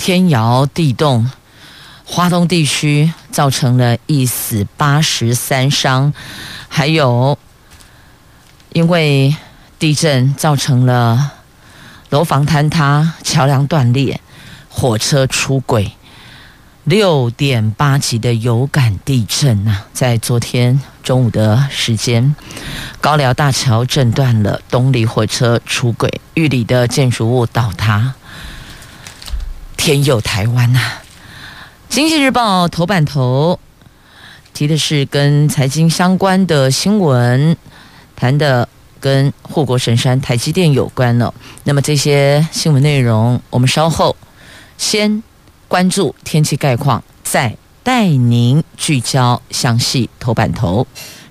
天摇地动，花东地区造成了一死八十三伤，还有因为地震造成了楼房坍塌、桥梁断裂、火车出轨。六点八级的有感地震呐、啊，在昨天中午的时间，高寮大桥震断了，东里火车出轨，玉里的建筑物倒塌。天佑台湾呐、经济日报头版头提的是跟财经相关的新闻，谈的跟护国神山台积电有关了。那么这些新闻内容，我们稍后先。关注天气概况，再带您聚焦详细头版头。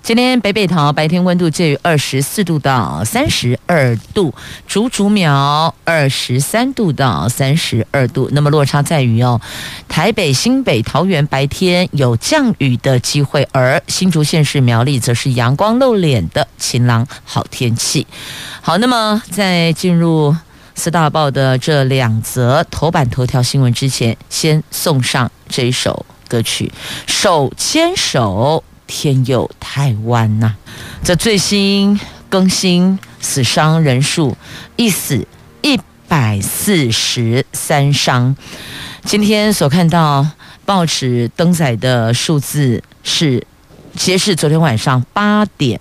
今天北北桃白天温度介于二十四度到三十二度，竹竹苗二十三度到三十二度。那么落差在于哦，台北、新北、桃园白天有降雨的机会，而新竹县市苗栗则是阳光露脸的晴朗好天气。好，那么在进入。四大报的这两则头版头条新闻之前，先送上这一首歌曲《手牵手，天佑台湾》呐。这最新更新死伤人数，一死一百四十三伤。今天所看到报纸登载的数字是，截至昨天晚上八点，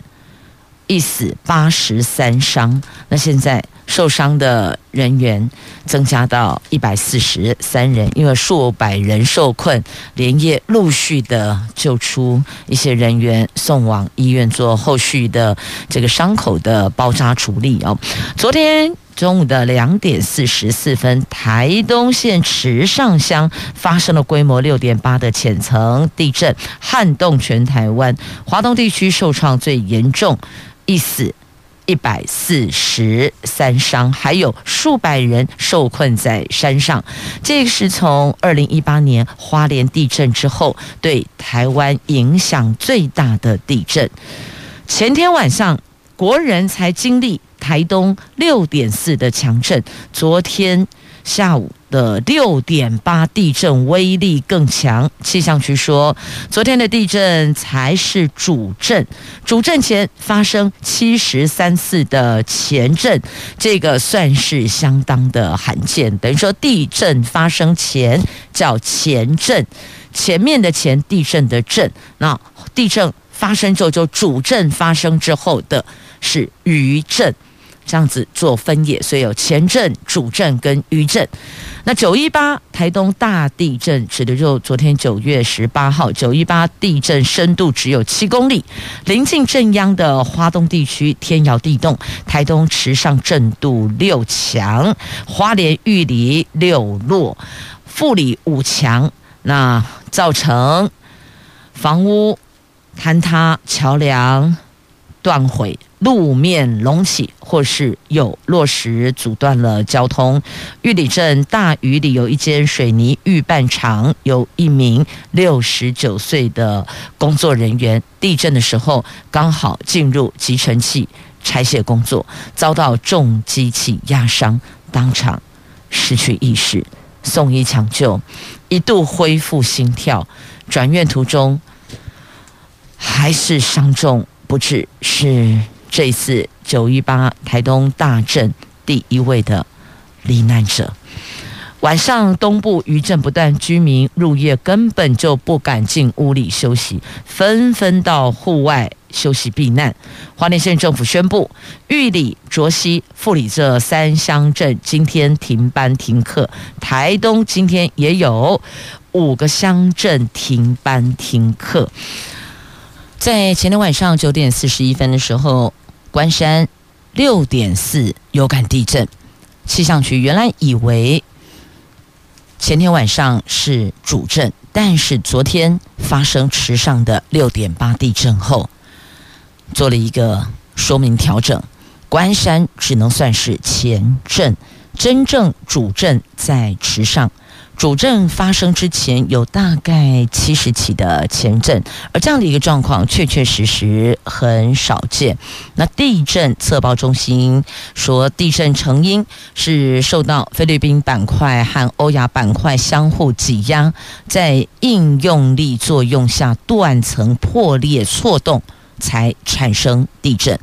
一死八十三伤。那现在。受伤的人员增加到一百四十三人，因为数百人受困，连夜陆续的救出一些人员，送往医院做后续的这个伤口的包扎处理哦。昨天中午的两点四十四分，台东县池上乡发生了规模六点八的浅层地震，撼动全台湾，华东地区受创最严重，一死。一百四十三伤，还有数百人受困在山上。这个是从二零一八年花莲地震之后，对台湾影响最大的地震。前天晚上，国人才经历台东六点四的强震，昨天下午。的六点八地震威力更强，气象局说，昨天的地震才是主震，主震前发生七十三次的前震，这个算是相当的罕见。等于说，地震发生前叫前震，前面的前地震的震，那地震发生之后就主震发生之后的是余震。这样子做分野，所以有前震、主震跟余震。那九一八台东大地震指的就昨天九月十八号，九一八地震深度只有七公里，临近震央的花东地区天摇地动，台东池上震度六强，花莲玉里六弱，富里五强，那造成房屋坍塌、桥梁断毁。路面隆起，或是有落石阻断了交通。玉里镇大鱼里有一间水泥预拌厂，有一名六十九岁的工作人员，地震的时候刚好进入集成器拆卸工作，遭到重机器压伤，当场失去意识，送医抢救，一度恢复心跳，转院途中还是伤重不只，是。这次九一八台东大震第一位的罹难者，晚上东部余震不断，居民入夜根本就不敢进屋里休息，纷纷到户外休息避难。花莲县政府宣布，玉里、卓溪、富里这三乡镇今天停班停课，台东今天也有五个乡镇停班停课。在前天晚上九点四十一分的时候，关山六点四有感地震，气象局原来以为前天晚上是主震，但是昨天发生池上的六点八地震后，做了一个说明调整，关山只能算是前震，真正主震在池上。主震发生之前有大概七十起的前震，而这样的一个状况确确实实很少见。那地震测报中心说，地震成因是受到菲律宾板块和欧亚板块相互挤压，在应用力作用下断层破裂错动，才产生地震。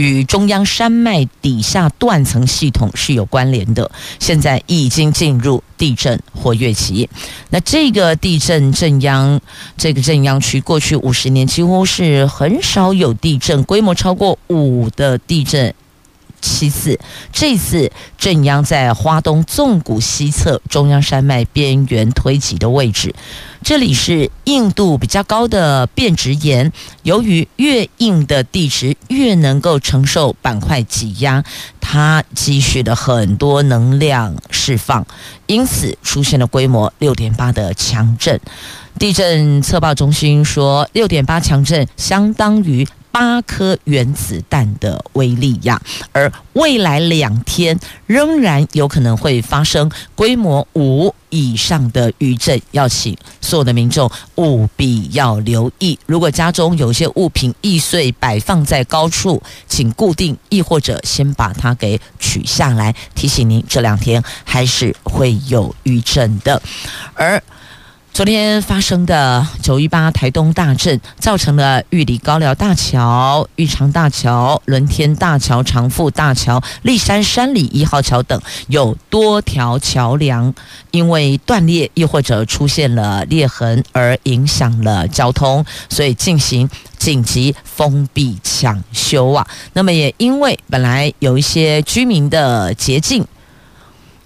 与中央山脉底下断层系统是有关联的，现在已经进入地震活跃期。那这个地震震央，这个震央区过去五十年几乎是很少有地震，规模超过五的地震。其次，这次震央在花东纵谷西侧中央山脉边缘推挤的位置，这里是硬度比较高的变质岩。由于越硬的地质越能够承受板块挤压，它积蓄了很多能量释放，因此出现了规模六点八的强震。地震测报中心说，六点八强震相当于。八颗原子弹的威力呀，而未来两天仍然有可能会发生规模五以上的余震，要请所有的民众务必要留意。如果家中有些物品易碎摆放在高处，请固定，亦或者先把它给取下来。提醒您，这两天还是会有余震的，而。昨天发生的九一八台东大震，造成了玉里高寮大桥、玉长大桥、伦天大桥、长富大桥、立山山里一号桥等有多条桥梁因为断裂，又或者出现了裂痕而影响了交通，所以进行紧急封闭抢修啊。那么也因为本来有一些居民的捷径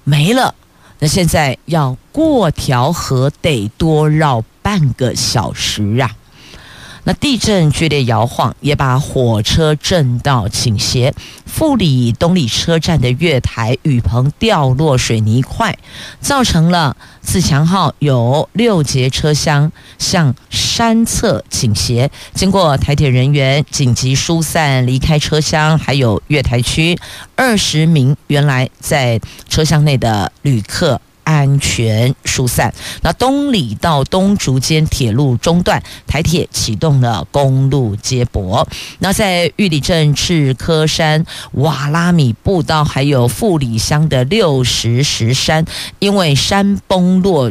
没了。那现在要过条河得多绕半个小时啊！那地震剧烈摇晃，也把火车震到倾斜。富里东里车站的月台雨棚掉落水泥块，造成了自强号有六节车厢向山侧倾斜。经过台铁人员紧急疏散离开车厢，还有月台区二十名原来在车厢内的旅客。安全疏散。那东里到东竹间铁路中段，台铁启动了公路接驳。那在玉里镇赤科山瓦拉米步道，还有富里乡的六十石山，因为山崩落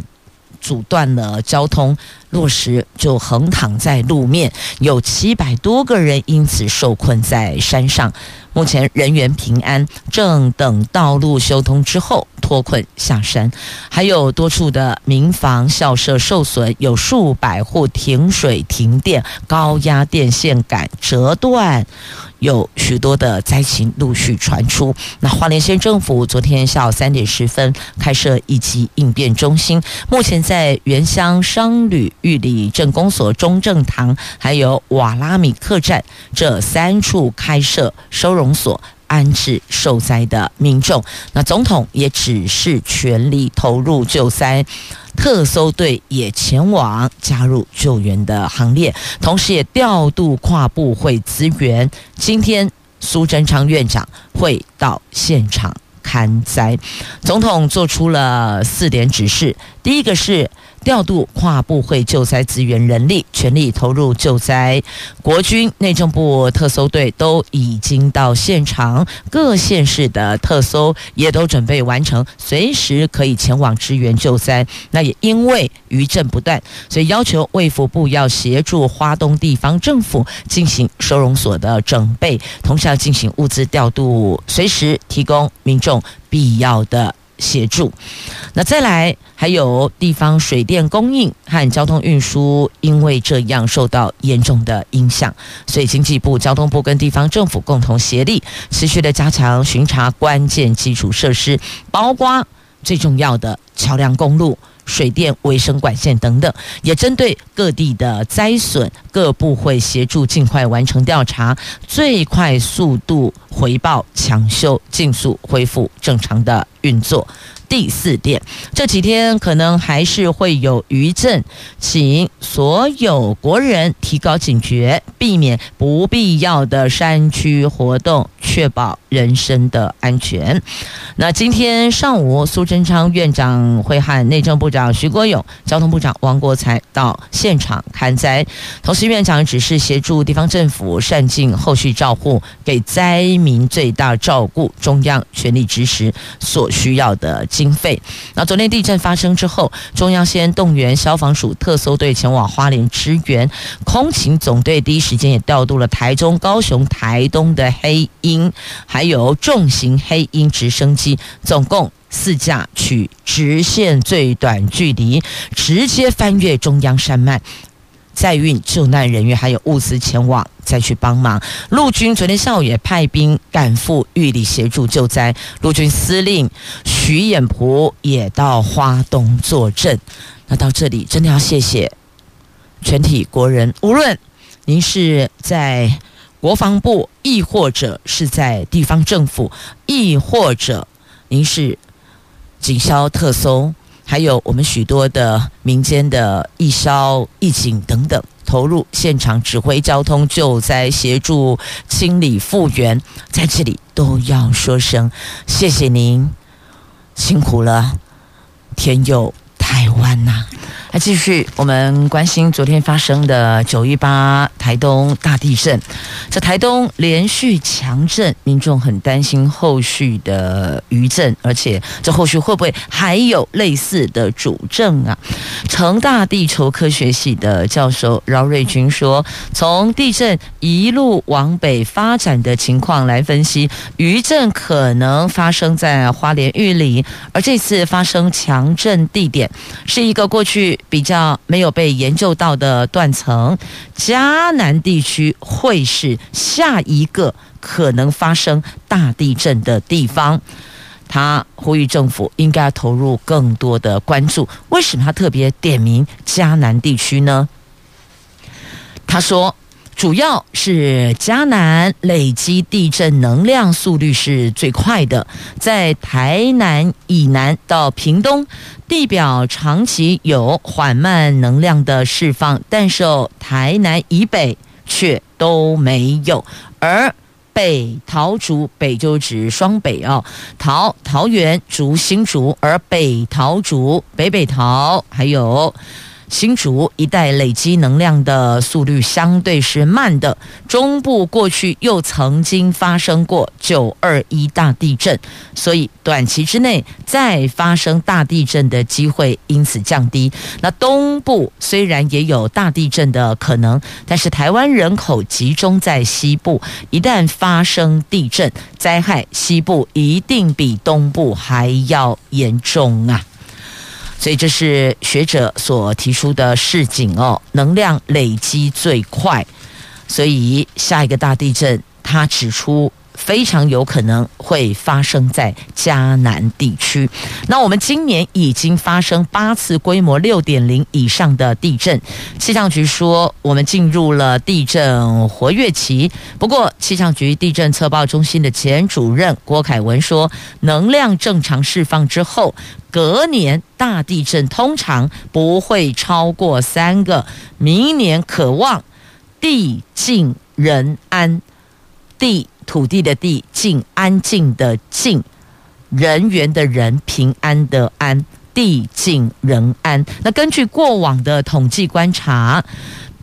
阻断了交通，落石就横躺在路面，有七百多个人因此受困在山上。目前人员平安，正等道路修通之后脱困下山。还有多处的民房校舍受损，有数百户停水停电，高压电线杆折断，有许多的灾情陆续传出。那花莲县政府昨天下午三点十分开设一级应变中心，目前在原乡商旅、玉里镇公所、中正堂，还有瓦拉米客栈这三处开设收容。所安置受灾的民众，那总统也只是全力投入救灾，特搜队也前往加入救援的行列，同时也调度跨部会资源。今天苏贞昌院长会到现场看灾，总统做出了四点指示，第一个是。调度跨部会救灾资源人力，全力投入救灾。国军、内政部特搜队都已经到现场，各县市的特搜也都准备完成，随时可以前往支援救灾。那也因为余震不断，所以要求卫福部要协助花东地方政府进行收容所的整备，同时要进行物资调度，随时提供民众必要的协助。那再来。还有地方水电供应和交通运输，因为这样受到严重的影响，所以经济部、交通部跟地方政府共同协力，持续的加强巡查关键基础设施，包括最重要的桥梁、公路、水电、卫生管线等等，也针对各地的灾损，各部会协助尽快完成调查，最快速度回报抢修，尽速恢复正常的运作。第四点，这几天可能还是会有余震，请所有国人提高警觉，避免不必要的山区活动，确保人身的安全。那今天上午，苏贞昌院长会和内政部长徐国勇、交通部长王国材到现场看灾，同时院长指示协助地方政府善尽后续照护，给灾民最大照顾，中央全力支持所需要的经费。那昨天地震发生之后，中央先动员消防署特搜队前往花莲支援，空勤总队第一时间也调度了台中、高雄、台东的黑鹰，还有重型黑鹰直升机，总共四架，取直线最短距离，直接翻越中央山脉。载运救难人员还有物资前往，再去帮忙。陆军昨天下午也派兵赶赴玉里协助救灾。陆军司令徐衍璞也到花东坐镇。那到这里真的要谢谢全体国人，无论您是在国防部，亦或者是在地方政府，亦或者您是警消特搜。还有我们许多的民间的义消、义警等等，投入现场指挥交通救灾、协助清理复原，在这里都要说声谢谢您，辛苦了，天佑台湾呐、来继续，我们关心昨天发生的九一八台东大地震。这台东连续强震，民众很担心后续的余震，而且这后续会不会还有类似的主震啊？成大地球科学系的教授饶瑞军说，从地震一路往北发展的情况来分析，余震可能发生在花莲玉里，而这次发生强震地点是一个过去。比较没有被研究到的断层，迦南地区会是下一个可能发生大地震的地方。他呼吁政府应该投入更多的关注。为什么他特别点名迦南地区呢？他说。主要是嘉南累积地震能量速率是最快的，在台南以南到屏东，地表长期有缓慢能量的释放，但是台南以北却都没有。而北桃竹北就指双北哦，桃桃园竹新竹，而北桃竹北北桃还有。新竹一带累积能量的速率相对是慢的，中部过去又曾经发生过九二一大地震，所以短期之内再发生大地震的机会因此降低。那东部虽然也有大地震的可能，但是台湾人口集中在西部，一旦发生地震灾害，西部一定比东部还要严重啊！所以这是学者所提出的示警哦，能量累积最快，所以下一个大地震，他指出非常有可能会发生在迦南地区。那我们今年已经发生八次规模六点零以上的地震，气象局说我们进入了地震活跃期。不过，气象局地震测报中心的前主任郭凯文说，能量正常释放之后。隔年大地震通常不会超过三个，明年可望地静人安，地土地的地静安静的静，人员的人平安的安，地静人安。那根据过往的统计观察。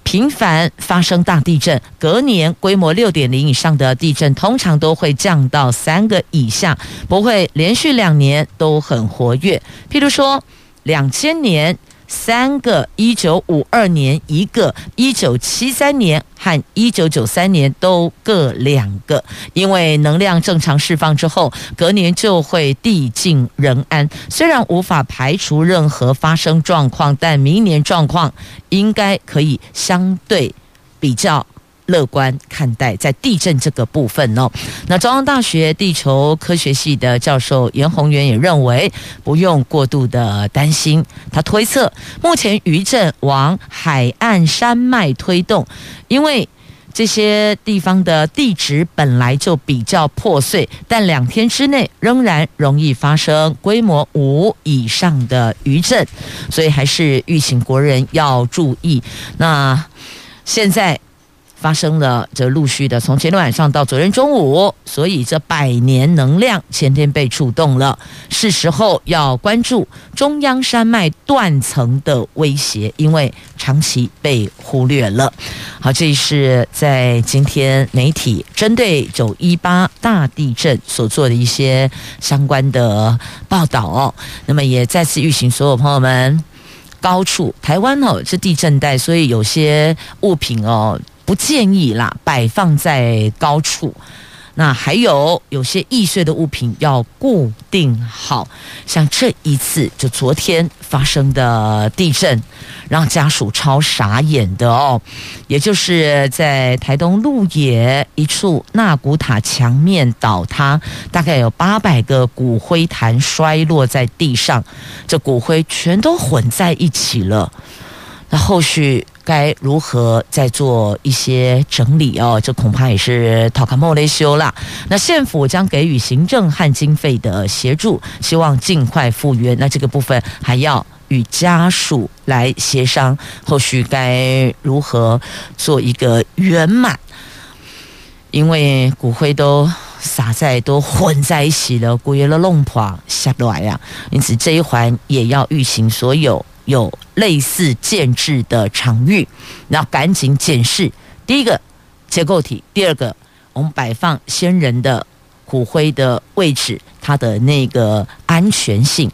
频繁发生大地震，隔年规模六点零以上的地震通常都会降到三个以下，不会连续两年都很活跃。譬如说，两千年。三个，一九五二年一个，一九七三年和一九九三年都各两个。因为能量正常释放之后，隔年就会地静人安。虽然无法排除任何发生状况，但明年状况应该可以相对比较。乐观看待在地震这个部分哦。那中央大学地球科学系的教授严宏源也认为不用过度的担心。他推测，目前余震往海岸山脉推动，因为这些地方的地质本来就比较破碎，但两天之内仍然容易发生规模五以上的余震，所以还是吁请国人要注意。那现在。发生了这陆续的，从前天晚上到昨天中午，所以这百年能量前天被触动了，是时候要关注中央山脉断层的威胁，因为长期被忽略了。好，这是在今天媒体针对九一八大地震所做的一些相关的报道哦。那么也再次预请所有朋友们，高处台湾哦是地震带，所以有些物品哦。不建议啦，摆放在高处。那还有有些易碎的物品要固定好，像这一次就昨天发生的地震，让家属超傻眼的哦。也就是在台东鹿野一处纳古塔墙面倒塌，大概有八百个骨灰坛摔落在地上，这骨灰全都混在一起了。那后续。该如何再做一些整理哦？这恐怕也是讨卡莫雷修啦。那县府将给予行政和经费的协助，希望尽快复原。那这个部分还要与家属来协商，后续该如何做一个圆满？因为骨灰都撒在都混在一起了，骨叶的弄破下不来呀。因此这一环也要预行所有。有类似建制的场域，那赶紧检视第一个结构体，第二个我们摆放先人的骨灰的位置，它的那个安全性，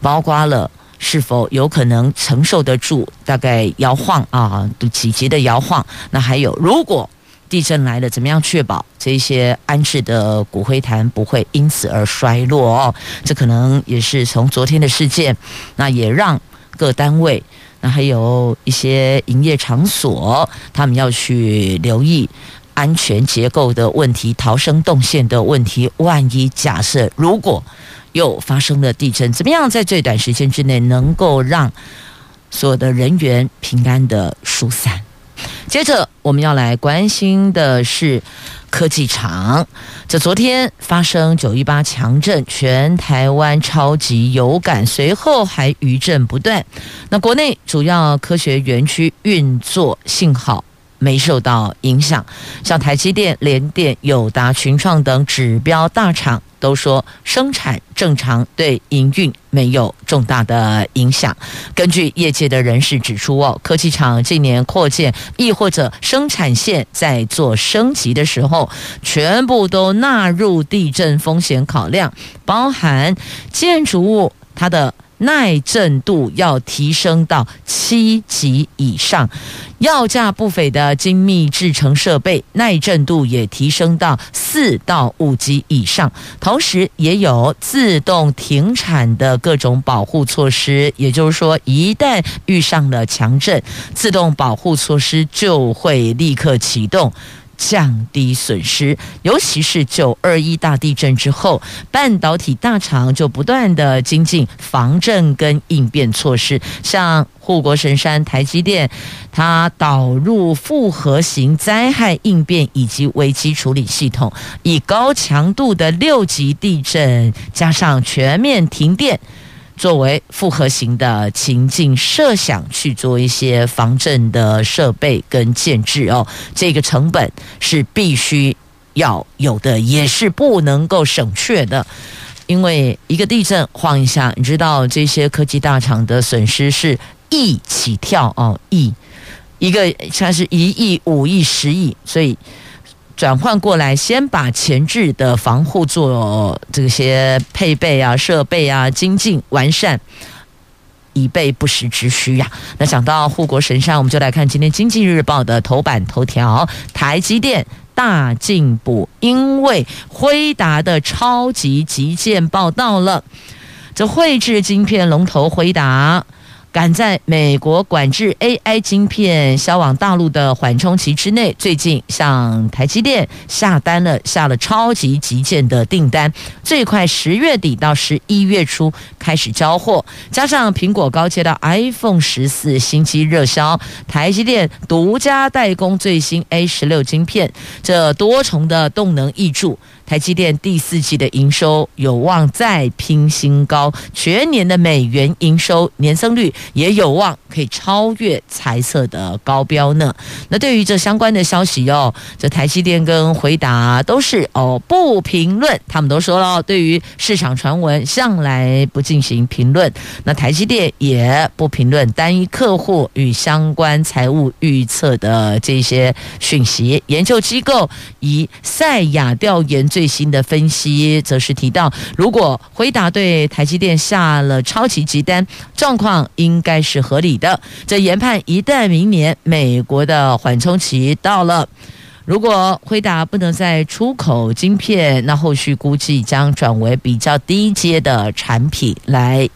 包括了是否有可能承受得住大概摇晃啊，几级的摇晃。那还有，如果地震来了，怎么样确保这些安置的骨灰坛不会因此而衰落？哦，这可能也是从昨天的事件，那也让。各单位，那还有一些营业场所，他们要去留意安全结构的问题、逃生动线的问题。万一假设如果又发生了地震，怎么样在最短时间之内能够让所有的人员平安的疏散？接着我们要来关心的是。科技厂，这昨天发生九一八强震，全台湾超级有感，随后还余震不断。那国内主要科学园区运作幸好没受到影响，像台积电、联电、友达、群创等指标大厂。都说生产正常，对营运没有重大的影响。根据业界的人士指出，哦，科技厂近年扩建，亦或者生产线在做升级的时候，全部都纳入地震风险考量，包含建筑物它的。耐震度要提升到七级以上，要价不菲的精密制成设备耐震度也提升到四到五级以上，同时也有自动停产的各种保护措施。也就是说，一旦遇上了强震，自动保护措施就会立刻启动。降低损失，尤其是九二一大地震之后，半导体大厂就不断的精进防震跟应变措施，像护国神山台积电，它导入复合型灾害应变以及危机处理系统，以高强度的六级地震加上全面停电。作为复合型的情境设想去做一些防震的设备跟建制哦，这个成本是必须要有的，也是不能够省却的。因为一个地震晃一下，你知道这些科技大厂的损失是亿起跳哦，亿一个它是一亿、五亿、十亿，所以。转换过来，先把前置的防护做这些配备啊、设备啊精进完善，以备不时之需呀、那讲到护国神山，我们就来看今天《经济日报》的头版头条：台积电大进步，因为辉达的超级急件报到了。这绘制晶片龙头辉达。赶在美国管制 AI 晶片销往大陆的缓冲期之内，最近向台积电下单了，下了超级急件的订单，最快十月底到十一月初开始交货。加上苹果高阶的 iPhone 十四新机热销，台积电独家代工最新 A 十六晶片，这多重的动能挹注。台积电第四季的营收有望再拼新高，全年的美元营收年增率也有望可以超越财测的高标呢。那对于这相关的消息哦，这台积电跟回答都是哦不评论，他们都说了，对于市场传闻向来不进行评论。那台积电也不评论单一客户与相关财务预测的这些讯息。研究机构以赛亚调研。最新的分析则是提到，如果辉达对台积电下了超级急单，状况应该是合理的。这研判一旦明年美国的缓冲期到了，如果辉达不能再出口晶片，那后续估计将转为比较低阶的产品来。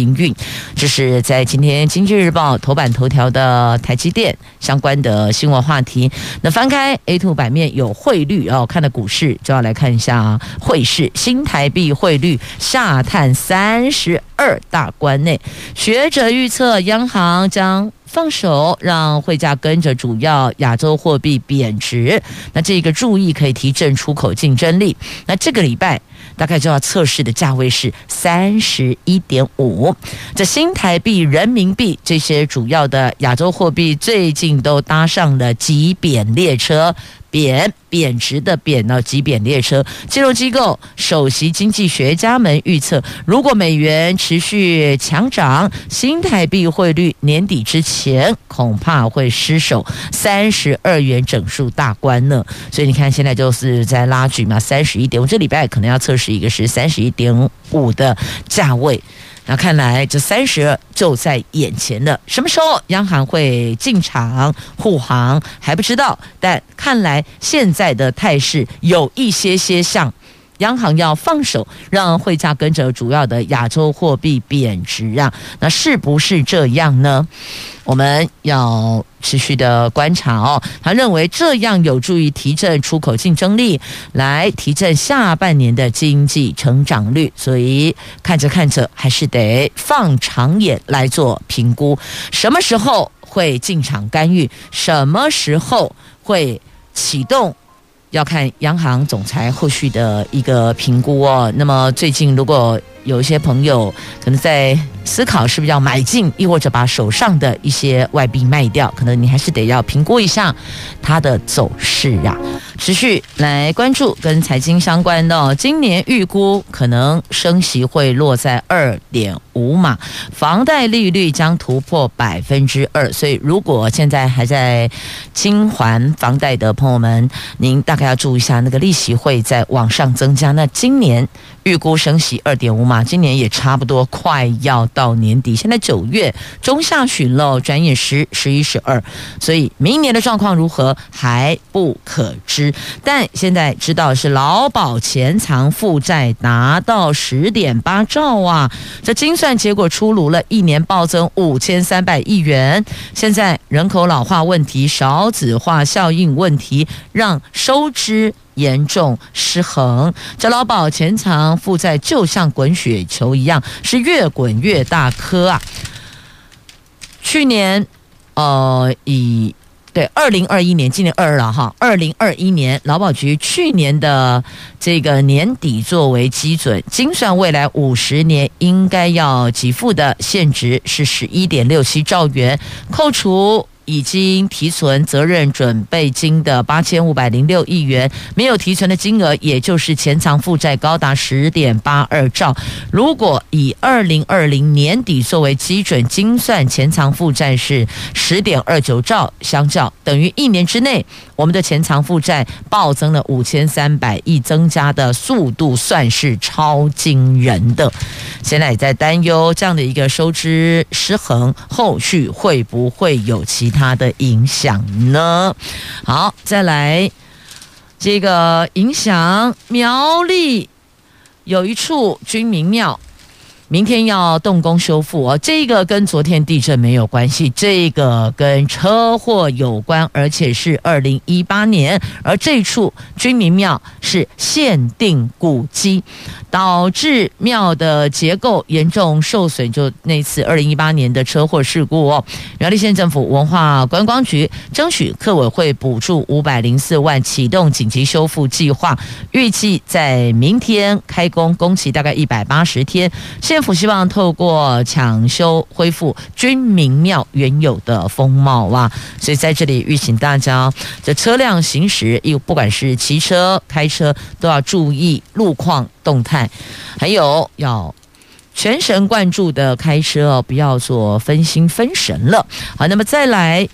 营运，这是在今天《经济日报》头版头条的台积电相关的新闻话题。那翻开 A two 版面有汇率哦，看的股市就要来看一下啊汇市，新台币汇率下探三十二大关内，学者预测央行将放手让汇价跟着主要亚洲货币贬值，那这个注意可以提振出口竞争力。那这个礼拜。大概就要测试的价位是三十一点五。这新台币、人民币这些主要的亚洲货币最近都搭上了极贬列车。贬贬值的贬到急贬列车，金融机构首席经济学家们预测，如果美元持续强涨，新台币汇率年底之前恐怕会失守三十二元整数大关呢。所以你看，现在就是在拉锯嘛，三十一点我，这礼拜可能要测试一个是三十一点五的价位。那看来这三十就在眼前了，什么时候央行会进场护航还不知道，但看来现在的态势有一些些像央行要放手，让汇价跟着主要的亚洲货币贬值啊，那是不是这样呢？我们要持续的观察哦。他认为这样有助于提振出口竞争力，来提振下半年的经济成长率。所以看着看着，还是得放长眼来做评估。什么时候会进场干预？什么时候会启动？要看央行总裁后续的一个评估哦。那么最近如果有一些朋友可能在。思考是不是要买进，亦或者把手上的一些外币卖掉，可能你还是得要评估一下它的走势呀。持续来关注跟财经相关的，今年预估可能升息会落在二点五码，房贷利率将突破百分之二。所以，如果现在还在清还房贷的朋友们，您大概要注意一下，那个利息会在往上增加。那今年预估升息二点五码，今年也差不多快要。到年底，现在九月中下旬了，转眼十、十一、十二，所以明年的状况如何还不可知。但现在知道是劳保潜藏负债达到十点八兆啊！这精算结果出炉了，一年暴增五千三百亿元。现在人口老化问题、少子化效应问题，让收支。严重失衡，这劳保潜藏负债就像滚雪球一样，是越滚越大颗啊！去年，呃，以对二零二一年，今年二二了哈，二零二一年劳保局去年的这个年底作为基准，精算未来五十年应该要给付的现值是十一点六七兆元，扣除。已经提存责任准备金的八千五百零六亿元，没有提存的金额，也就是潜藏负债高达十点八二兆。如果以二零二零年底作为基准精算，潜藏负债是十点二九兆，相较等于一年之内，我们的潜藏负债暴增了五千三百亿，增加的速度算是超惊人的。现在也在担忧这样的一个收支失衡，后续会不会有其他？的影响呢？好，再来这个影响苗栗有一处军民庙，明天要动工修复哦，这个跟昨天地震没有关系，这个跟车祸有关，而且是二零一八年，而这处军民庙是限定古迹，导致庙的结构严重受损。就那次二零一八年的车祸事故哦，苗栗县政府文化观光局争取客委会补助五百零四万，启动紧急修复计划，预计在明天开工，工期大概一百八十天。县府希望透过抢修恢复军民庙原有的风貌啊，所以在这里预请大家，这车辆行驶，又不管是骑车、开车，都要注意路况动态，还有要全神贯注的开车哦，不要做分心分神了。好，那么再来，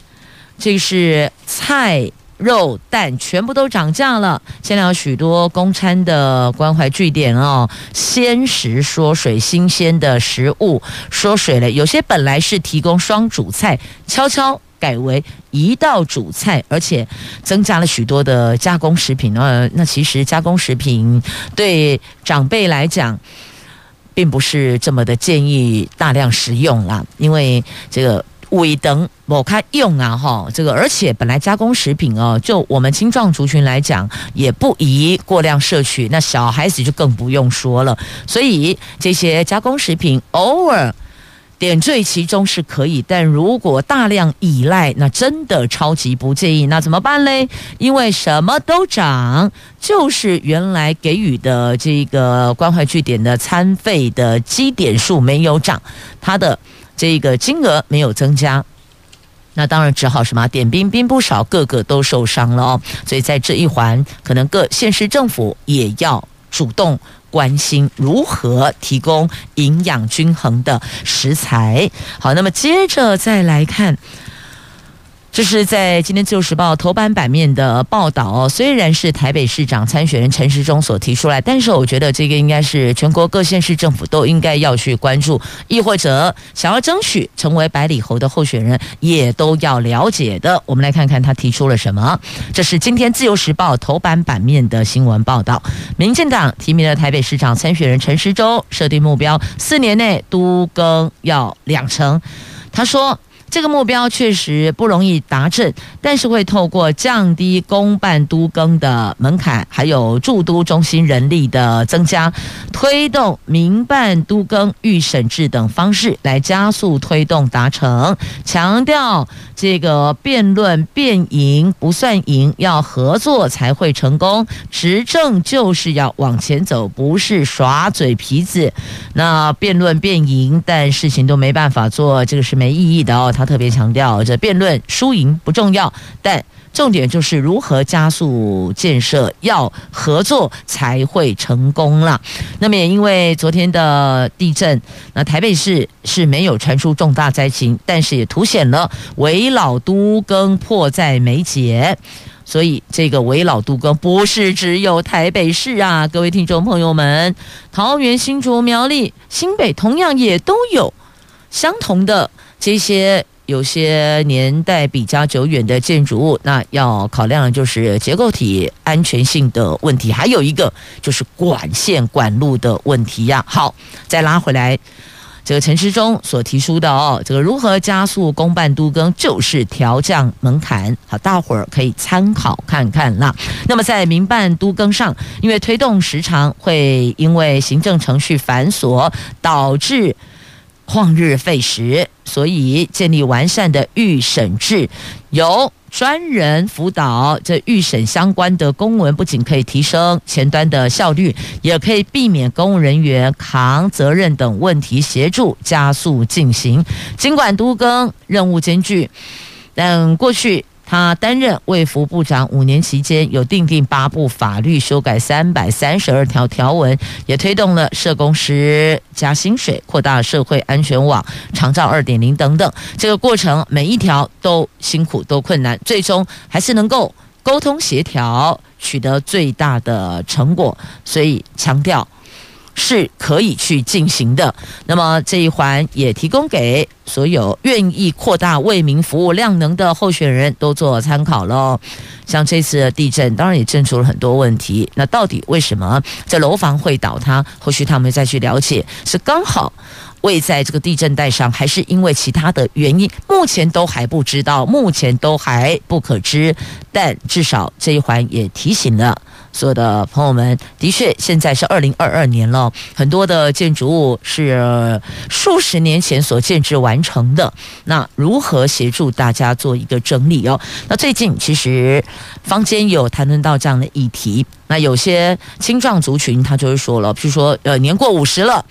这是菜。肉蛋全部都涨价了，现在有许多公餐的关怀据点哦，鲜食缩水，新鲜的食物缩水了。有些本来是提供双主菜，悄悄改为一道主菜，而且增加了许多的加工食品。呃，那其实加工食品对长辈来讲，并不是这么的建议大量食用啦，因为这个。尾等我看用啊哈，这个而且本来加工食品哦，就我们青壮族群来讲，也不宜过量摄取，那小孩子就更不用说了。所以这些加工食品偶尔点缀其中是可以，但如果大量依赖，那真的超级不建议。那怎么办嘞？因为什么都涨，就是原来给予的这个关怀据点的餐费的基点数没有涨，它的。这个金额没有增加，那当然只好什么点兵兵不少，个个都受伤了哦。所以在这一环，可能各县市政府也要主动关心如何提供营养均衡的食材。好，那么接着再来看。这是在今天《自由时报》头版版面的报道哦。虽然是台北市长参选人陈时中所提出来，但是我觉得这个应该是全国各县市政府都应该要去关注，亦或者想要争取成为百里侯的候选人，也都要了解的。我们来看看他提出了什么。这是今天《自由时报》头版版面的新闻报道。民进党提名的台北市长参选人陈时中设定目标，四年内都更要两成。他说。这个目标确实不容易达成，但是会透过降低公办都更的门槛，还有驻都中心人力的增加，推动民办都更预审制等方式来加速推动达成。强调这个辩论辩赢不算赢，要合作才会成功。执政就是要往前走，不是耍嘴皮子。那辩论辩赢，但事情都没办法做，这个是没意义的哦。他。特别强调，这辩论输赢不重要，但重点就是如何加速建设，要合作才会成功了。那么也因为昨天的地震，那台北市是没有传出重大灾情，但是也凸显了危老都更迫在眉睫。所以这个危老都更不是只有台北市啊，各位听众朋友们，桃园、新竹、苗栗、新北同样也都有相同的这些。有些年代比较久远的建筑物，那要考量的就是结构体安全性的问题，还有一个就是管线管路的问题呀。好，再拉回来，这个陈时中所提出的哦，这个如何加速公办都更，就是调降门槛。好，大伙儿可以参考看看啦。那么在民办都更上，因为推动时长会因为行政程序繁琐，导致。旷日费时，所以建立完善的预审制，由专人辅导这预审相关的公文，不仅可以提升前端的效率，也可以避免公务人员扛责任等问题，协助加速进行。尽管督更任务艰巨，但过去。他担任卫福部长五年期间，有订定八部法律，修改三百三十二条条文，也推动了社工师加薪水、扩大社会安全网、长照二点零等等。这个过程每一条都辛苦、都困难，最终还是能够沟通协调，取得最大的成果。所以强调。是可以去进行的。那么这一环也提供给所有愿意扩大为民服务量能的候选人都做参考喽。像这次地震，当然也震出了很多问题。那到底为什么这楼房会倒塌？后续他们再去了解，是刚好位在这个地震带上，还是因为其他的原因？目前都还不知道，目前都还不可知。但至少这一环也提醒了。所有的朋友们，的确，现在是二零二二年了，很多的建筑物是数十年前所建制完成的。那如何协助大家做一个整理哦？那最近其实坊间有谈论到这样的议题。那有些青壮族群，他就会说了，譬如说，呃，年过五十了。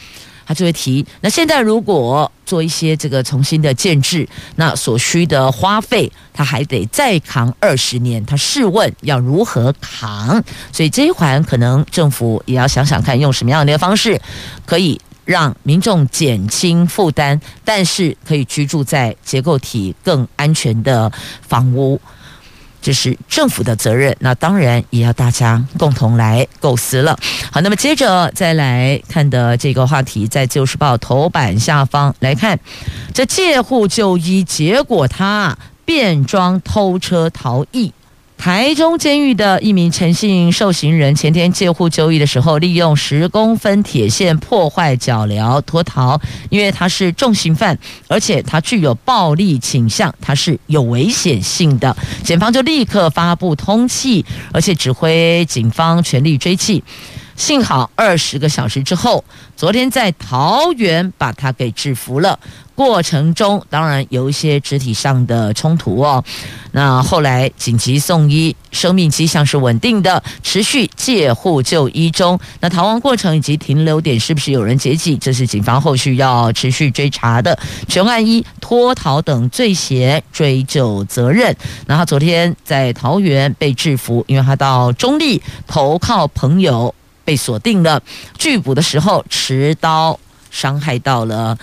他就会提，那现在如果做一些这个重新的建制，那所需的花费，他还得再扛二十年，他试问要如何扛？所以这一环可能政府也要想想看，用什么样的方式可以让民众减轻负担，但是可以居住在结构体更安全的房屋。这是政府的责任，那当然也要大家共同来构思了。好，那么接着再来看的这个话题，在《旧时报》头版下方来看，这借户就医，结果他变装偷车逃逸。台中监狱的一名陈姓受刑人前天借户就医的时候，利用十公分铁线破坏脚镣脱逃，因为他是重刑犯，而且他具有暴力倾向，他是有危险性的。检方就立刻发布通缉，而且指挥警方全力追缉。幸好二十个小时之后，昨天在桃园把他给制服了。过程中当然有一些肢体上的冲突哦。那后来紧急送医，生命迹象是稳定的，持续戒护就医中。那逃亡过程以及停留点是不是有人劫机？这是警方后续要持续追查的。全案依脱逃等罪嫌追究责任。那他昨天在桃园被制服，因为他到中坜投靠朋友。被锁定了，拒捕的时候持刀伤害到了，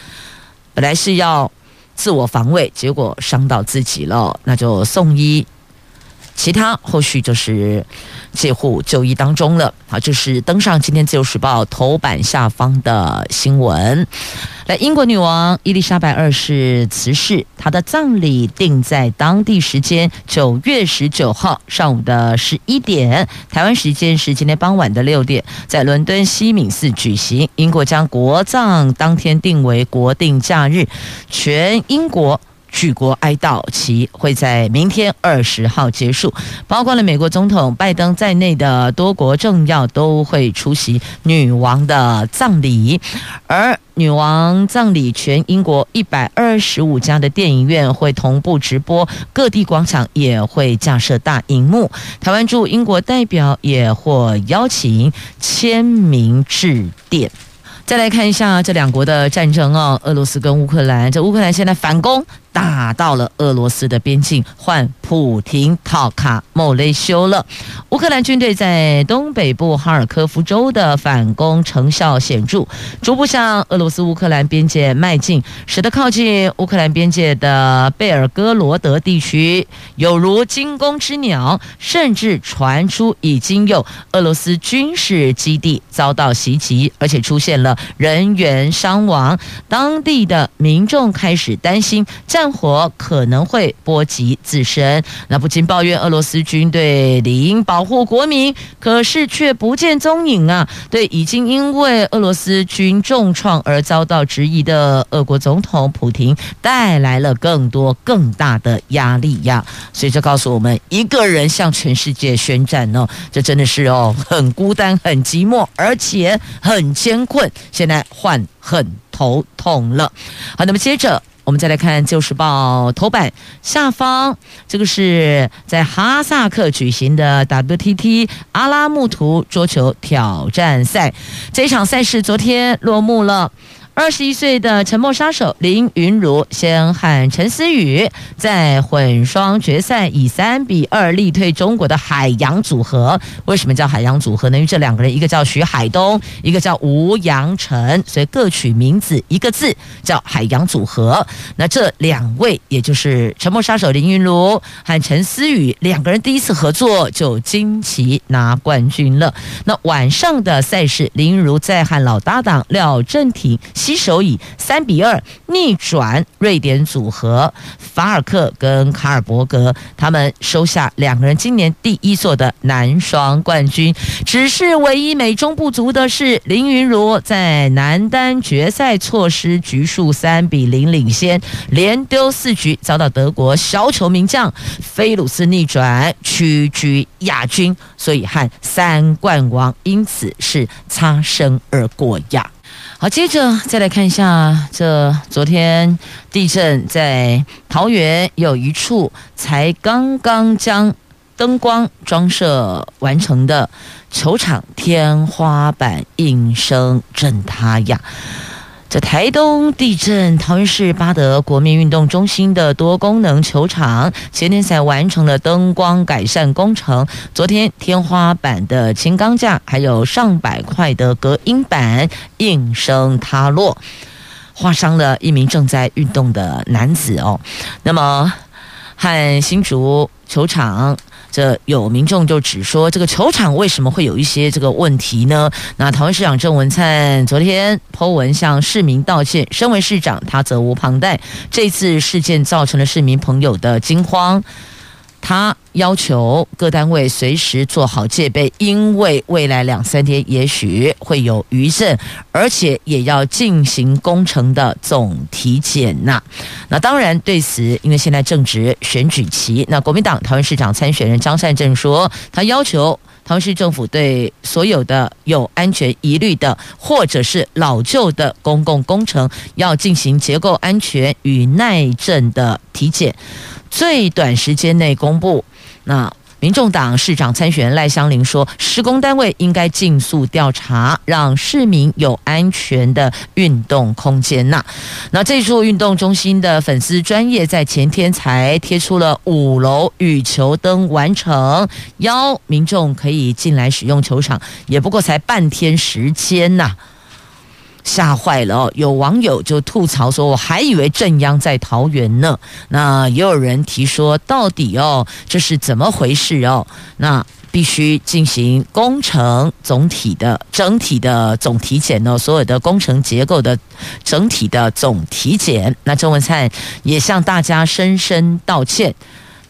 本来是要自我防卫，结果伤到自己了，那就送医。其他后续就是戒护就医当中了。好，这是登上今天自由时报头版下方的新闻。来，英国女王伊丽莎白二世辞世，她的葬礼定在当地时间九月十九号上午的十一点，台湾时间是今天傍晚的六点，在伦敦西敏寺举行。英国将国葬当天定为国定假日，全英国。举国哀悼期会在明天二十号结束，包括了美国总统拜登在内的多国政要都会出席女王的葬礼，而女王葬礼全英国一百二十五家的电影院会同步直播，各地广场也会架设大荧幕，台湾驻英国代表也获邀请签名致电。再来看一下这两国的战争哦，俄罗斯跟乌克兰，这乌克兰现在反攻。打到了俄罗斯的边境，换普廷套卡莫雷修了。乌克兰军队在东北部哈尔科夫州的反攻成效显著，逐步向俄罗斯乌克兰边界迈进，使得靠近乌克兰边界的贝尔哥罗德地区有如惊弓之鸟，甚至传出已经有俄罗斯军事基地遭到袭击，而且出现了人员伤亡。当地的民众开始担心战火可能会波及自身，那不禁抱怨俄罗斯军队理应保护国民，可是却不见踪影啊！对已经因为俄罗斯军重创而遭到质疑的俄国总统普廷带来了更多更大的压力呀！所以这告诉我们，一个人向全世界宣战哦，这真的是哦，很孤单、很寂寞，而且很艰困。现在换很头痛了。好，那么接着。我们再来看《旧时报》头版下方，这个是在哈萨克举行的 WTT 阿拉木图桌球挑战赛，这场赛事昨天落幕了。二十一岁的沉默杀手林昀儒先和陈思雨在混双决赛以三比二力退中国的海洋组合。为什么叫海洋组合呢？因为这两个人，一个叫徐海东，一个叫吴阳晨，所以各取名字一个字，叫海洋组合。那这两位，也就是沉默杀手林昀儒和陈思雨两个人第一次合作就惊奇拿冠军了。那晚上的赛事，林昀儒在和老搭档廖振廷携手以三比二逆转瑞典组合法尔克跟卡尔伯格，他们收下两个人今年第一座的男双冠军。只是唯一美中不足的是，林昀儒在男单决赛错失局数三比零领先，连丢四局，遭到德国小球名将菲鲁斯逆转，屈居亚军，所以和三冠王因此是擦身而过呀。好，接着再来看一下，这昨天地震在桃园有一处才刚刚将灯光装设完成的球场天花板应声震塌呀。在台东地震，桃园市巴德国民运动中心的多功能球场前天才完成了灯光改善工程。昨天天花板的轻钢架还有上百块的隔音板应声塌落，划伤了一名正在运动的男子哦。那么，和新竹球场。这有民众就指说，这个球场为什么会有一些这个问题呢？那桃园市长郑文灿昨天剖文向市民道歉，身为市长，他责无旁贷。这次事件造成了市民朋友的惊慌。他要求各单位随时做好戒备，因为未来两三天也许会有余震，而且也要进行工程的总体检呐。那当然，对此，因为现在正值选举期，那国民党桃园市长参选人张善政说，他要求桃园市政府对所有的有安全疑虑的或者是老旧的公共工程，要进行结构安全与耐震的体检。最短时间内公布。那民众党市长参选人赖香伶说，施工单位应该尽速调查，让市民有安全的运动空间呐。那这处运动中心的粉丝专业在前天才贴出了五楼羽球灯完成，邀民众可以进来使用球场，也不过才半天时间呐。吓坏了哦！有网友就吐槽说：“我还以为正央在桃园呢。”那也有人提说：“到底哦，这是怎么回事哦？”那必须进行工程总体的整体的总体检哦，所有的工程结构的整体的总体检。那郑文灿也向大家深深道歉。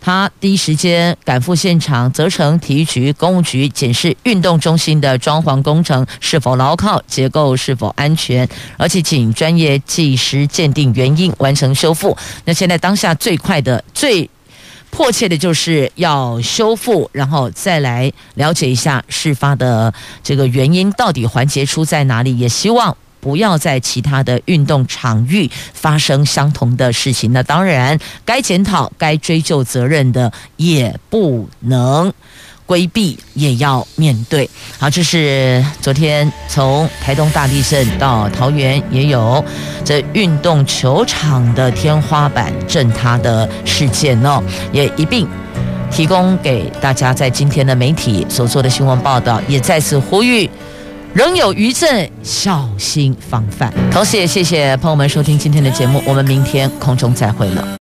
他第一时间赶赴现场，责成体育局、公务局检视运动中心的装潢工程是否牢靠，结构是否安全，而且请专业技师鉴定原因，完成修复。那现在当下最快的、最迫切的就是要修复，然后再来了解一下事发的这个原因到底环节出在哪里，也希望。不要在其他的运动场域发生相同的事情。那当然，该检讨、该追究责任的也不能规避，也要面对。好，这是昨天从台东大地震到桃园也有这运动球场的天花板震塌的事件哦，也一并提供给大家在今天的媒体所做的新闻报道，也再次呼吁。仍有余震，小心防范。同时也谢谢朋友们收听今天的节目，我们明天空中再会了。